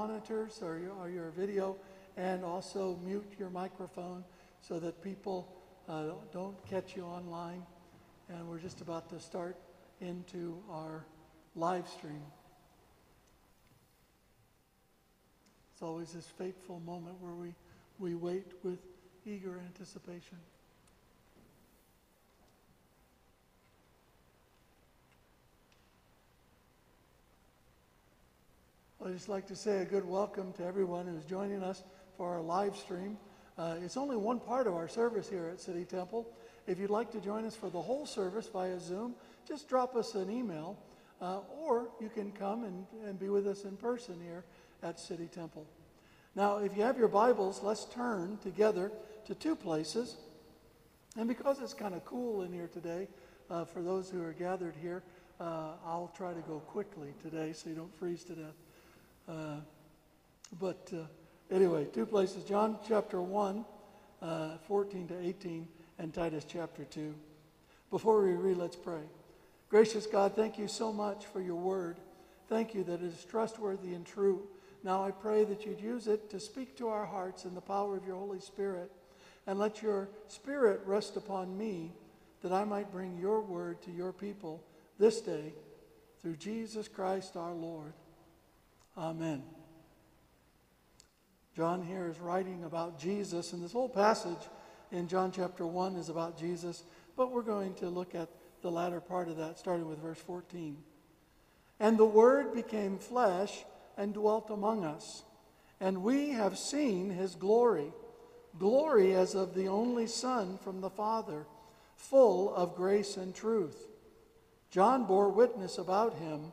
monitors or your, or your video and also mute your microphone so that people uh, don't catch you online. And we're just about to start into our live stream. It's always this fateful moment where we, we wait with eager anticipation. I'd just like to say a good welcome to everyone who's joining us for our live stream. Uh, it's only one part of our service here at City Temple. If you'd like to join us for the whole service via Zoom, just drop us an email, uh, or you can come and, and be with us in person here at City Temple. Now, if you have your Bibles, let's turn together to two places. And because it's kind of cool in here today, uh, for those who are gathered here, uh, I'll try to go quickly today so you don't freeze to death. Uh, but uh, anyway, two places John chapter 1, uh, 14 to 18, and Titus chapter 2. Before we read, let's pray. Gracious God, thank you so much for your word. Thank you that it is trustworthy and true. Now I pray that you'd use it to speak to our hearts in the power of your Holy Spirit. And let your Spirit rest upon me that I might bring your word to your people this day through Jesus Christ our Lord. Amen. John here is writing about Jesus, and this whole passage in John chapter 1 is about Jesus, but we're going to look at the latter part of that, starting with verse 14. And the Word became flesh and dwelt among us, and we have seen his glory, glory as of the only Son from the Father, full of grace and truth. John bore witness about him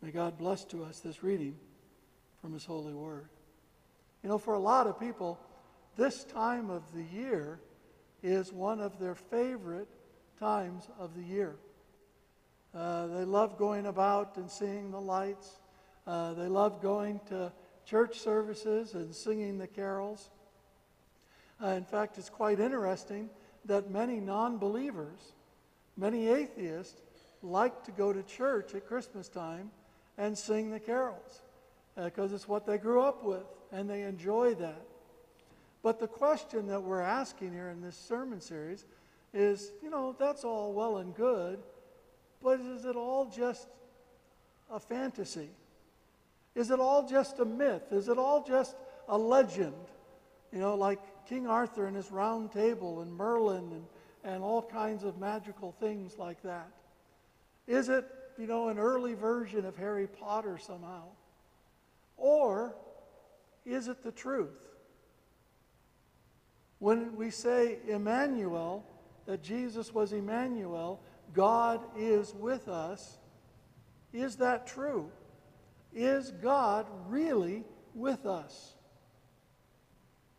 May God bless to us this reading from His holy word. You know, for a lot of people, this time of the year is one of their favorite times of the year. Uh, they love going about and seeing the lights. Uh, they love going to church services and singing the carols. Uh, in fact, it's quite interesting that many non believers, many atheists, like to go to church at Christmas time and sing the carols because uh, it's what they grew up with and they enjoy that. But the question that we're asking here in this sermon series is you know, that's all well and good, but is it all just a fantasy? Is it all just a myth? Is it all just a legend? You know, like King Arthur and his round table and Merlin and, and all kinds of magical things like that. Is it you know, an early version of Harry Potter somehow? Or is it the truth? When we say Emmanuel, that Jesus was Emmanuel, God is with us, is that true? Is God really with us?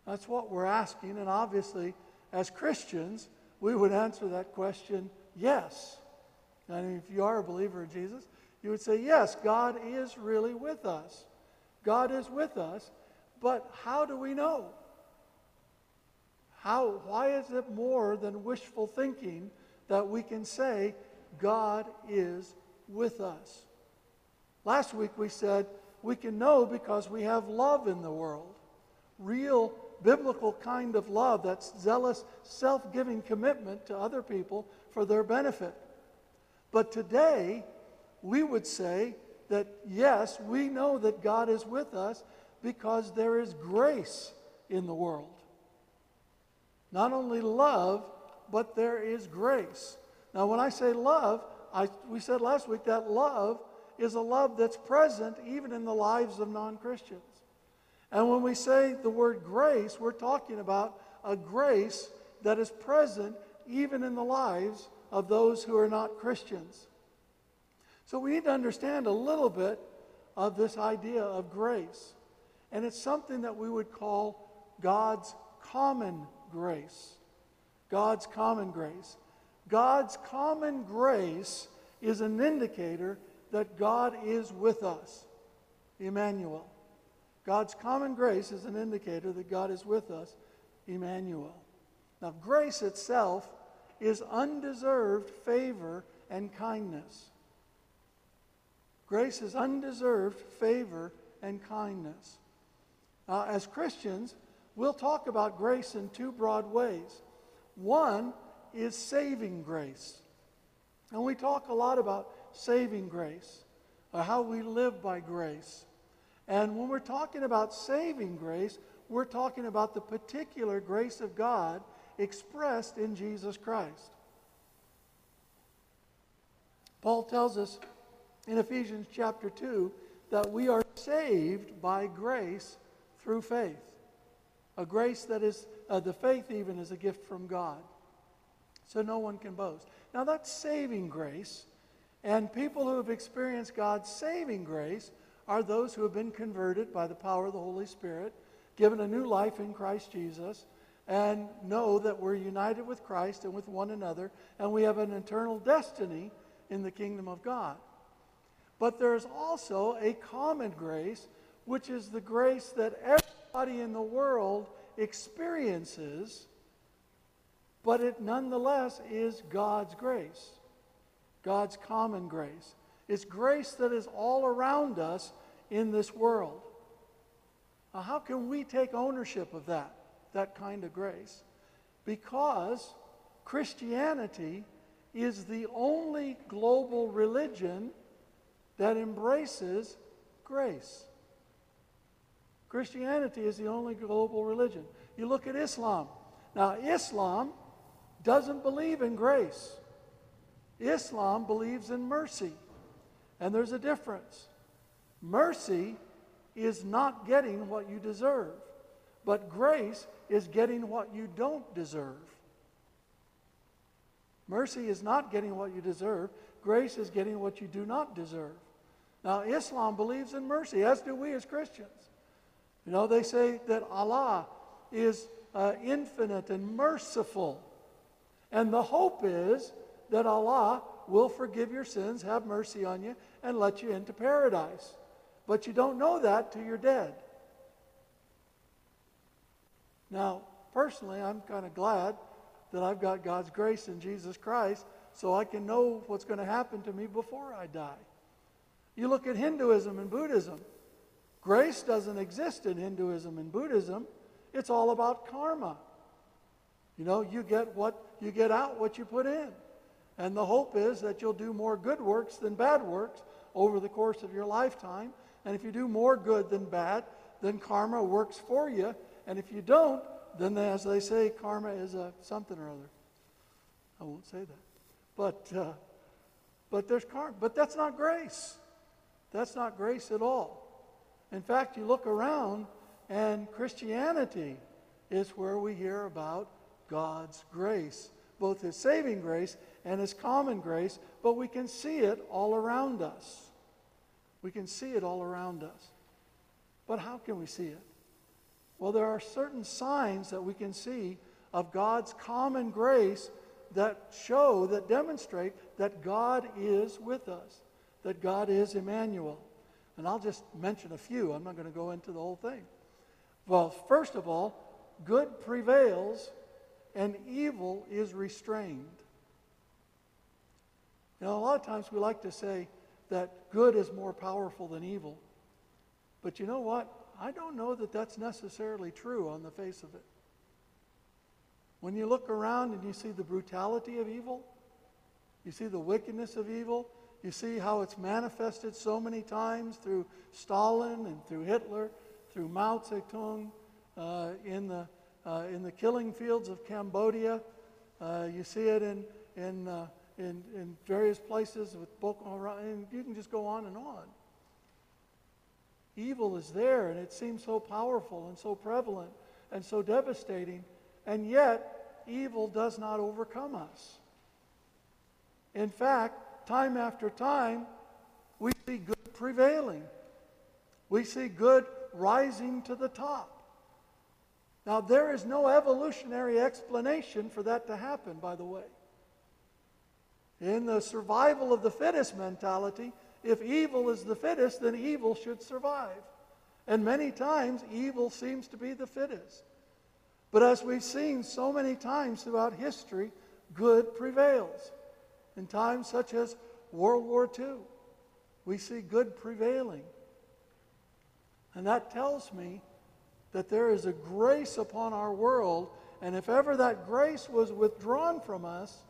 That's what we're asking, and obviously, as Christians, we would answer that question yes. And if you are a believer in Jesus, you would say, yes, God is really with us. God is with us, but how do we know? How, why is it more than wishful thinking that we can say God is with us? Last week we said we can know because we have love in the world. Real biblical kind of love, that's zealous, self giving commitment to other people for their benefit. But today, we would say that yes, we know that God is with us because there is grace in the world. Not only love, but there is grace. Now, when I say love, I, we said last week that love is a love that's present even in the lives of non Christians. And when we say the word grace, we're talking about a grace that is present even in the lives of those who are not Christians. So we need to understand a little bit of this idea of grace. And it's something that we would call God's common grace. God's common grace. God's common grace is an indicator that God is with us. Emmanuel. God's common grace is an indicator that God is with us. Emmanuel. Now, grace itself is undeserved favor and kindness. Grace is undeserved favor and kindness. Uh, as Christians, we'll talk about grace in two broad ways. One is saving grace. And we talk a lot about saving grace, or how we live by grace. And when we're talking about saving grace, we're talking about the particular grace of God expressed in Jesus Christ. Paul tells us in Ephesians chapter 2 that we are saved by grace through faith. A grace that is, uh, the faith even is a gift from God. So no one can boast. Now that's saving grace. And people who have experienced God's saving grace are those who have been converted by the power of the Holy Spirit, given a new life in Christ Jesus, and know that we're united with Christ and with one another, and we have an eternal destiny in the kingdom of God. But there's also a common grace, which is the grace that everybody in the world experiences, but it nonetheless is God's grace, God's common grace. It's grace that is all around us in this world. Now, how can we take ownership of that, that kind of grace? Because Christianity is the only global religion that embraces grace. Christianity is the only global religion. You look at Islam. Now, Islam doesn't believe in grace. Islam believes in mercy. And there's a difference. Mercy is not getting what you deserve, but grace is getting what you don't deserve. Mercy is not getting what you deserve. Grace is getting what you do not deserve. Now, Islam believes in mercy, as do we as Christians. You know, they say that Allah is uh, infinite and merciful. And the hope is that Allah will forgive your sins, have mercy on you, and let you into paradise. But you don't know that till you're dead. Now, personally, I'm kind of glad that I've got God's grace in Jesus Christ so I can know what's going to happen to me before I die. You look at Hinduism and Buddhism. Grace doesn't exist in Hinduism and Buddhism. It's all about karma. You know, you get what you get out what you put in. And the hope is that you'll do more good works than bad works over the course of your lifetime. And if you do more good than bad, then karma works for you. And if you don't, then as they say, karma is a something or other. I won't say that. But, uh, but there's karma. But that's not grace. That's not grace at all. In fact, you look around, and Christianity is where we hear about God's grace, both His saving grace and His common grace, but we can see it all around us. We can see it all around us. But how can we see it? Well, there are certain signs that we can see of God's common grace that show, that demonstrate that God is with us, that God is Emmanuel. And I'll just mention a few. I'm not going to go into the whole thing. Well, first of all, good prevails and evil is restrained. You know, a lot of times we like to say that good is more powerful than evil. But you know what? I don't know that that's necessarily true on the face of it. When you look around and you see the brutality of evil, you see the wickedness of evil, you see how it's manifested so many times through Stalin and through Hitler, through Mao Zedong, uh, in, the, uh, in the killing fields of Cambodia. Uh, you see it in, in, uh, in, in various places with Boko Haram. And you can just go on and on. Evil is there, and it seems so powerful and so prevalent and so devastating, and yet evil does not overcome us. In fact, time after time, we see good prevailing. We see good rising to the top. Now, there is no evolutionary explanation for that to happen, by the way. In the survival of the fittest mentality, if evil is the fittest, then evil should survive. And many times, evil seems to be the fittest. But as we've seen so many times throughout history, good prevails. In times such as World War II, we see good prevailing. And that tells me that there is a grace upon our world, and if ever that grace was withdrawn from us,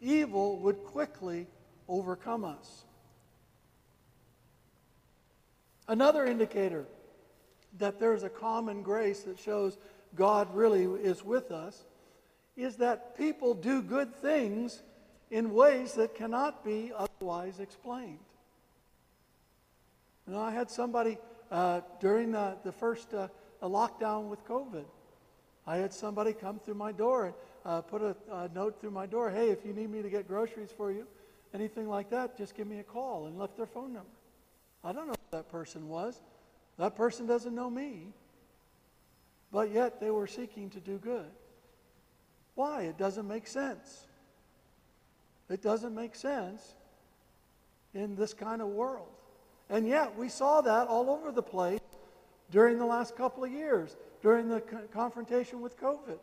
evil would quickly overcome us. Another indicator that there's a common grace that shows God really is with us is that people do good things in ways that cannot be otherwise explained. You know, I had somebody uh, during the, the first uh, lockdown with COVID. I had somebody come through my door and uh, put a, a, note through my door hey, if you need me to get groceries for you, anything like that, just give me a call and left their phone number. I don't know who that person was. That person doesn't know me. But yet they were seeking to do good. Why? It doesn't make sense. It doesn't make sense in this kind of world. And yet we saw that all over the place during the last couple of years, during the co- confrontation with COVID.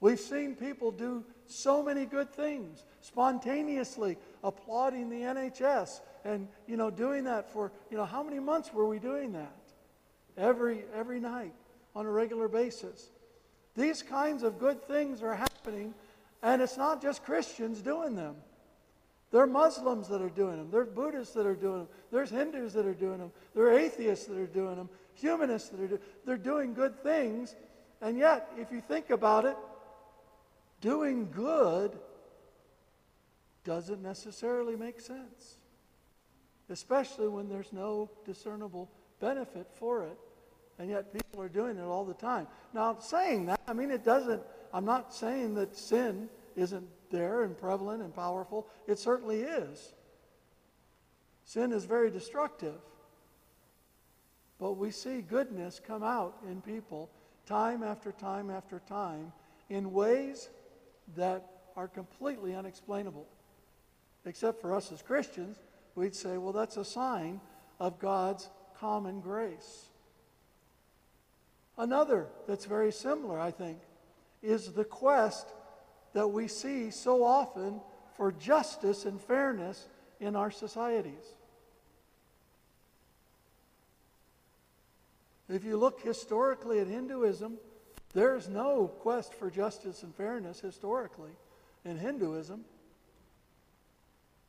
We've seen people do so many good things, spontaneously applauding the NHS and, you know, doing that for, you know, how many months were we doing that? Every, every night on a regular basis. These kinds of good things are happening, and it's not just Christians doing them. There are Muslims that are doing them. There are Buddhists that are doing them. There's Hindus that are doing them. There are atheists that are doing them. Humanists that are doing They're doing good things. And yet, if you think about it, doing good doesn't necessarily make sense, especially when there's no discernible benefit for it. And yet people are doing it all the time. Now, saying that, I mean, it doesn't, I'm not saying that sin isn't there and prevalent and powerful. It certainly is. Sin is very destructive. But we see goodness come out in people time after time after time in ways that are completely unexplainable. Except for us as Christians, we'd say, well, that's a sign of God's common grace. Another that's very similar, I think, is the quest that we see so often for justice and fairness in our societies. If you look historically at Hinduism, there's no quest for justice and fairness historically in Hinduism.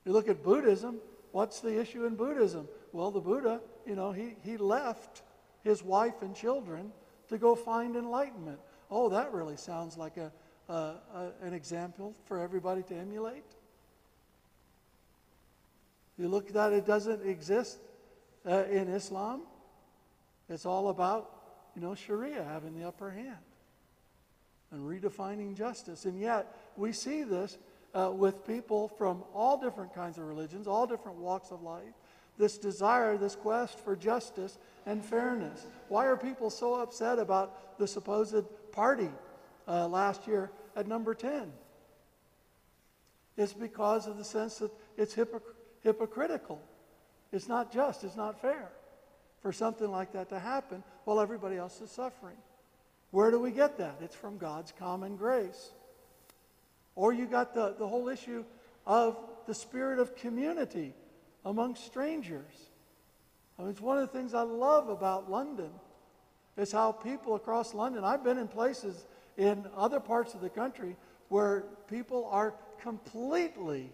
You look at Buddhism, what's the issue in Buddhism? Well, the Buddha, you know, he, he left his wife and children to go find enlightenment. Oh, that really sounds like a, uh, uh, an example for everybody to emulate. You look at that, it doesn't exist uh, in Islam. It's all about, you know, Sharia having the upper hand and redefining justice. And yet, we see this uh, with people from all different kinds of religions, all different walks of life, this desire, this quest for justice and fairness. Why are people so upset about the supposed party uh, last year at number 10? It's because of the sense that it's hypocr- hypocritical. It's not just, it's not fair for something like that to happen while everybody else is suffering. Where do we get that? It's from God's common grace. Or you got the, the whole issue of the spirit of community among strangers. I mean, it's one of the things I love about London is how people across London, I've been in places in other parts of the country where people are completely,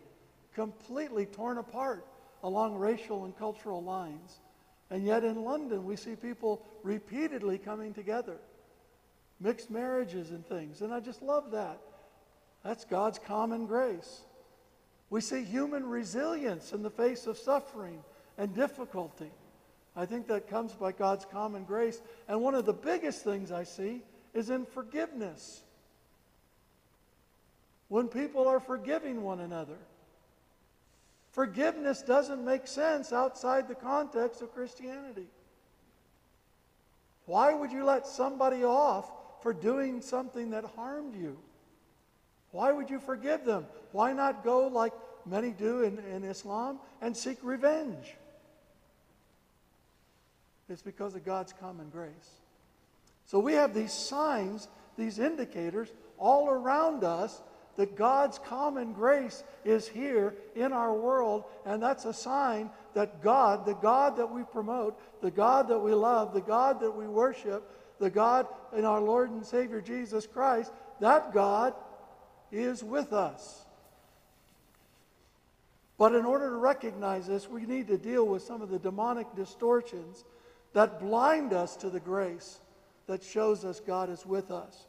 completely torn apart along racial and cultural lines. And yet in London, we see people repeatedly coming together, mixed marriages and things. And I just love that. That's God's common grace. We see human resilience in the face of suffering and difficulty. I think that comes by God's common grace. And one of the biggest things I see is in forgiveness. When people are forgiving one another. Forgiveness doesn't make sense outside the context of Christianity. Why would you let somebody off for doing something that harmed you? Why would you forgive them? Why not go like many do in, in Islam and seek revenge? It's because of God's common grace. So we have these signs, these indicators all around us that God's common grace is here in our world, and that's a sign that God, the God that we promote, the God that we love, the God that we worship, the God and our Lord and Savior Jesus Christ, that God is with us. But in order to recognize this, we need to deal with some of the demonic distortions that blind us to the grace that shows us God is with us.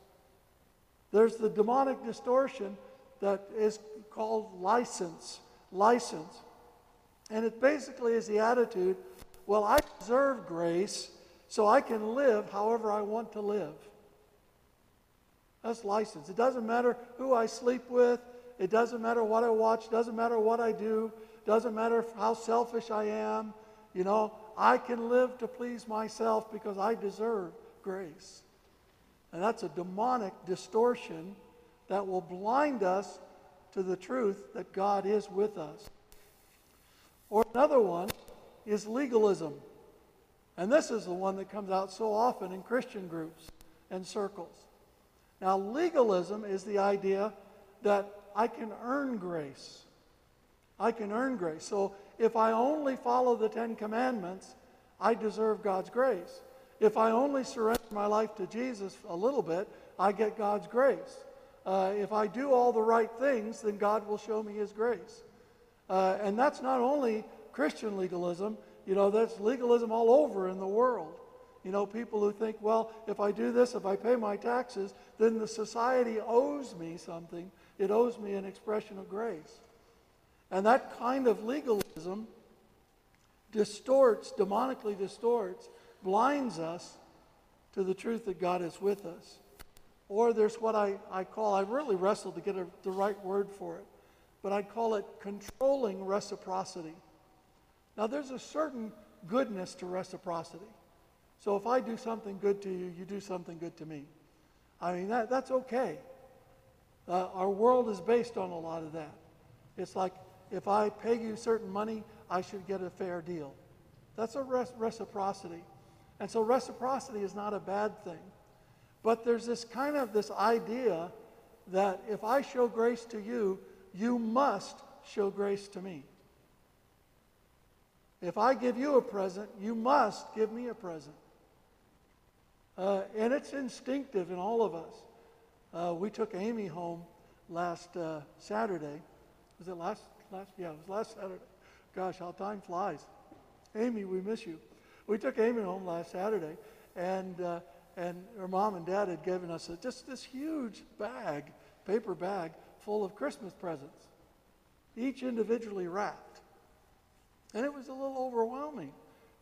There's the demonic distortion that is called license. License. And it basically is the attitude well, I deserve grace, so I can live however I want to live. That's license. It doesn't matter who I sleep with, it doesn't matter what I watch, doesn't matter what I do, doesn't matter how selfish I am. You know, I can live to please myself because I deserve grace. And that's a demonic distortion that will blind us to the truth that God is with us. Or another one is legalism. And this is the one that comes out so often in Christian groups and circles. Now, legalism is the idea that I can earn grace. I can earn grace. So if I only follow the Ten Commandments, I deserve God's grace. If I only surrender my life to Jesus a little bit, I get God's grace. Uh, if I do all the right things, then God will show me His grace. Uh, and that's not only Christian legalism, you know, that's legalism all over in the world. You know, people who think, well, if I do this, if I pay my taxes, then the society owes me something. It owes me an expression of grace. And that kind of legalism distorts, demonically distorts blinds us to the truth that God is with us. Or there's what I, I call, I really wrestled to get a, the right word for it, but I call it controlling reciprocity. Now, there's a certain goodness to reciprocity. So if I do something good to you, you do something good to me. I mean, that, that's okay. Uh, our world is based on a lot of that. It's like if I pay you certain money, I should get a fair deal. That's a res- reciprocity. And so reciprocity is not a bad thing. But there's this kind of this idea that if I show grace to you, you must show grace to me. If I give you a present, you must give me a present. Uh, and it's instinctive in all of us. Uh, we took Amy home last uh, Saturday. Was it last? Last? Yeah, it was last Saturday. Gosh, how time flies. Amy, we miss you. We took Amy home last Saturday, and, uh, and her mom and dad had given us a, just this huge bag, paper bag, full of Christmas presents, each individually wrapped. And it was a little overwhelming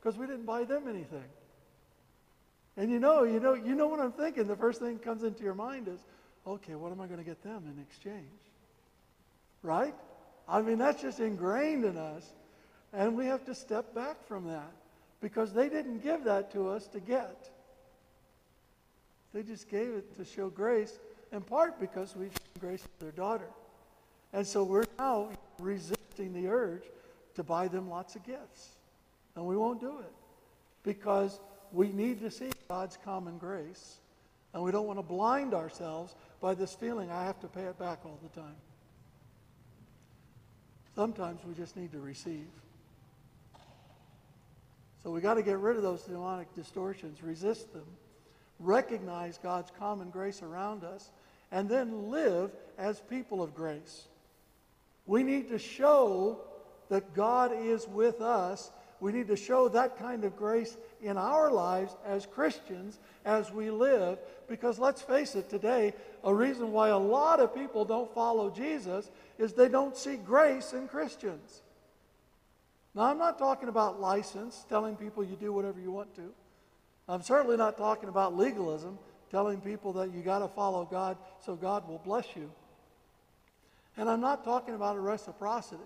because we didn't buy them anything. And you know, you know, you know what I'm thinking. The first thing that comes into your mind is, okay, what am I going to get them in exchange? Right? I mean, that's just ingrained in us. And we have to step back from that because they didn't give that to us to get. They just gave it to show grace, in part because we've shown grace to their daughter. And so we're now resisting the urge to buy them lots of gifts. And we won't do it because we need to see God's common grace. And we don't want to blind ourselves by this feeling I have to pay it back all the time. Sometimes we just need to receive. So we got to get rid of those demonic distortions, resist them, recognize God's common grace around us, and then live as people of grace. We need to show that God is with us. We need to show that kind of grace in our lives as Christians as we live. Because let's face it, today, a reason why a lot of people don't follow Jesus is they don't see grace in Christians. Now, I'm not talking about license, telling people you do whatever you want to. I'm certainly not talking about legalism, telling people that you got to follow God so God will bless you. And I'm not talking about a reciprocity.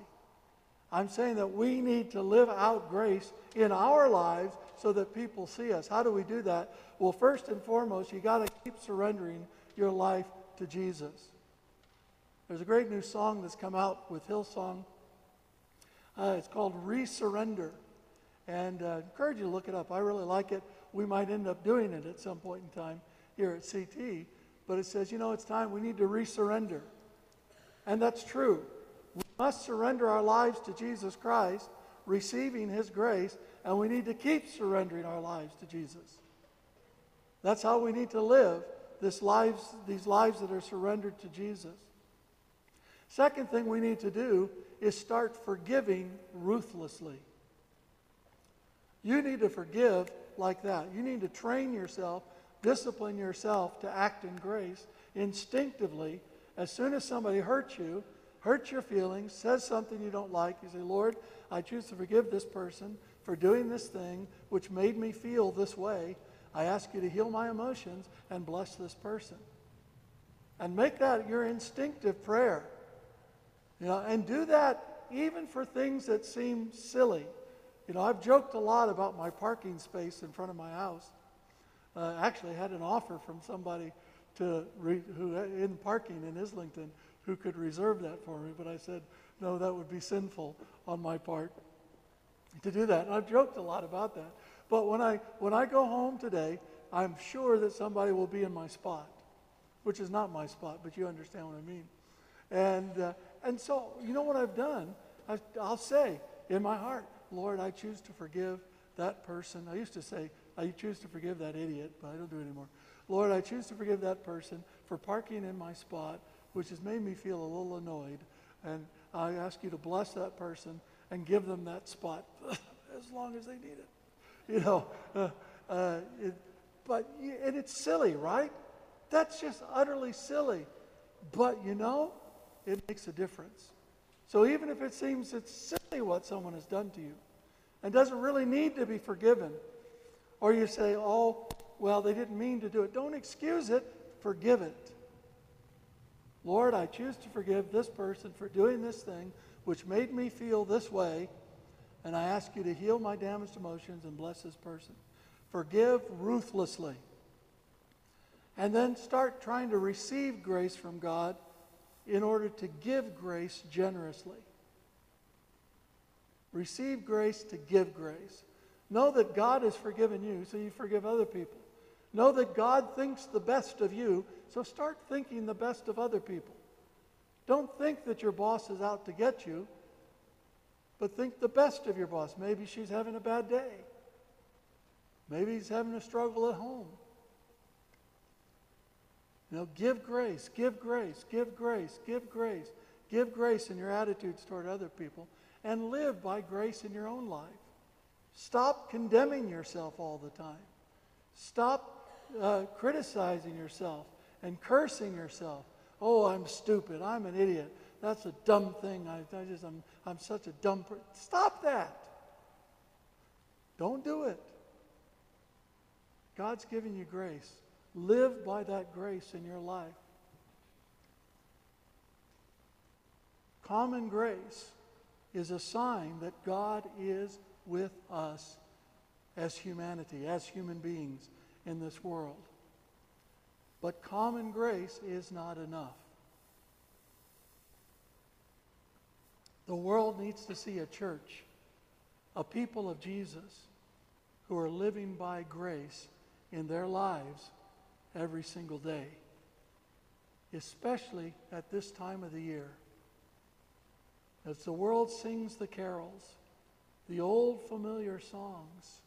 I'm saying that we need to live out grace in our lives so that people see us. How do we do that? Well, first and foremost, you got to keep surrendering your life to Jesus. There's a great new song that's come out with Hillsong. Uh, it's called Resurrender. And uh, I encourage you to look it up. I really like it. We might end up doing it at some point in time here at CT. But it says, you know, it's time we need to resurrender. And that's true. Must surrender our lives to Jesus Christ, receiving His grace, and we need to keep surrendering our lives to Jesus. That's how we need to live this lives, these lives that are surrendered to Jesus. Second thing we need to do is start forgiving ruthlessly. You need to forgive like that. You need to train yourself, discipline yourself to act in grace instinctively. As soon as somebody hurts you, hurts your feelings, says something you don't like, you say, Lord, I choose to forgive this person for doing this thing which made me feel this way. I ask you to heal my emotions and bless this person. And make that your instinctive prayer. You know, and do that even for things that seem silly. You know, I've joked a lot about my parking space in front of my house. Uh, actually, had an offer from somebody to re, who in parking in Islington who could reserve that for me, but I said no, that would be sinful on my part to do that. And I've joked a lot about that. But when I when I go home today, I'm sure that somebody will be in my spot, which is not my spot, but you understand what I mean. And uh, and so you know what I've done? I, I'll say in my heart, Lord, I choose to forgive that person. I used to say, I choose to forgive that idiot, but I don't do it anymore. Lord, I choose to forgive that person for parking in my spot, which has made me feel a little annoyed. And I ask you to bless that person and give them that spot as long as they need it. You know, uh, uh, it, but and it's silly, right? That's just utterly silly. But you know, it makes a difference. So even if it seems it's silly what someone has done to you and doesn't really need to be forgiven, or you say, oh, well, they didn't mean to do it, don't excuse it, forgive it. Lord, I choose to forgive this person for doing this thing which made me feel this way, and I ask you to heal my damaged emotions and bless this person. Forgive ruthlessly. And then start trying to receive grace from God in order to give grace generously. Receive grace to give grace. Know that God has forgiven you, so you forgive other people. Know that God thinks the best of you, so start thinking the best of other people. Don't think that your boss is out to get you, but think the best of your boss. Maybe she's having a bad day. Maybe he's having a struggle at home. You know, give grace, give grace, give grace, give grace. Give grace in your attitudes toward other people and live by grace in your own life. Stop condemning yourself all the time. Stop uh, criticizing yourself and cursing yourself. Oh, I'm stupid. I'm an idiot. That's a dumb thing. I, I just, I'm, I'm such a dumb person. Stop that. Don't do it. God's given you grace. Live by that grace in your life. Common grace is a sign that God is with us as humanity, as human beings in this world. But common grace is not enough. The world needs to see a church, a people of Jesus, who are living by grace in their lives every single day, especially at this time of the year. As the world sings the carols, the old familiar songs,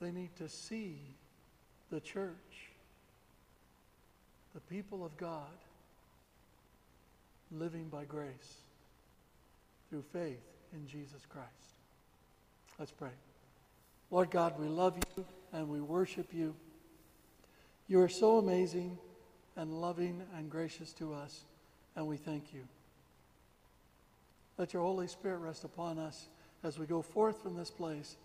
they need to see the church, the people of God, living by grace through faith in Jesus Christ. Let's pray. Lord God, we love you and we worship you. You are so amazing and loving and gracious to us, and we thank you. Let your Holy Spirit rest upon us as we go forth from this place,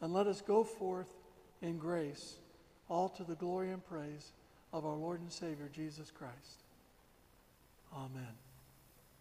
and let us go forth in grace, all to the glory and praise of our Lord and Savior, Jesus Christ. Amen.